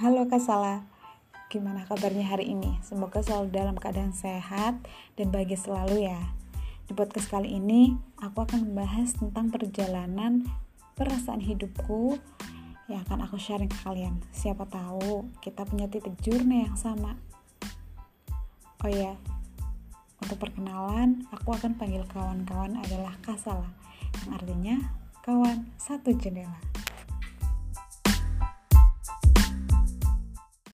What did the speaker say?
Halo Kak Salah, gimana kabarnya hari ini? Semoga selalu dalam keadaan sehat dan bahagia selalu ya. Di podcast kali ini, aku akan membahas tentang perjalanan perasaan hidupku yang akan aku sharing ke kalian. Siapa tahu kita punya titik jurnal yang sama. Oh ya, untuk perkenalan, aku akan panggil kawan-kawan adalah Kasala, yang artinya kawan satu jendela.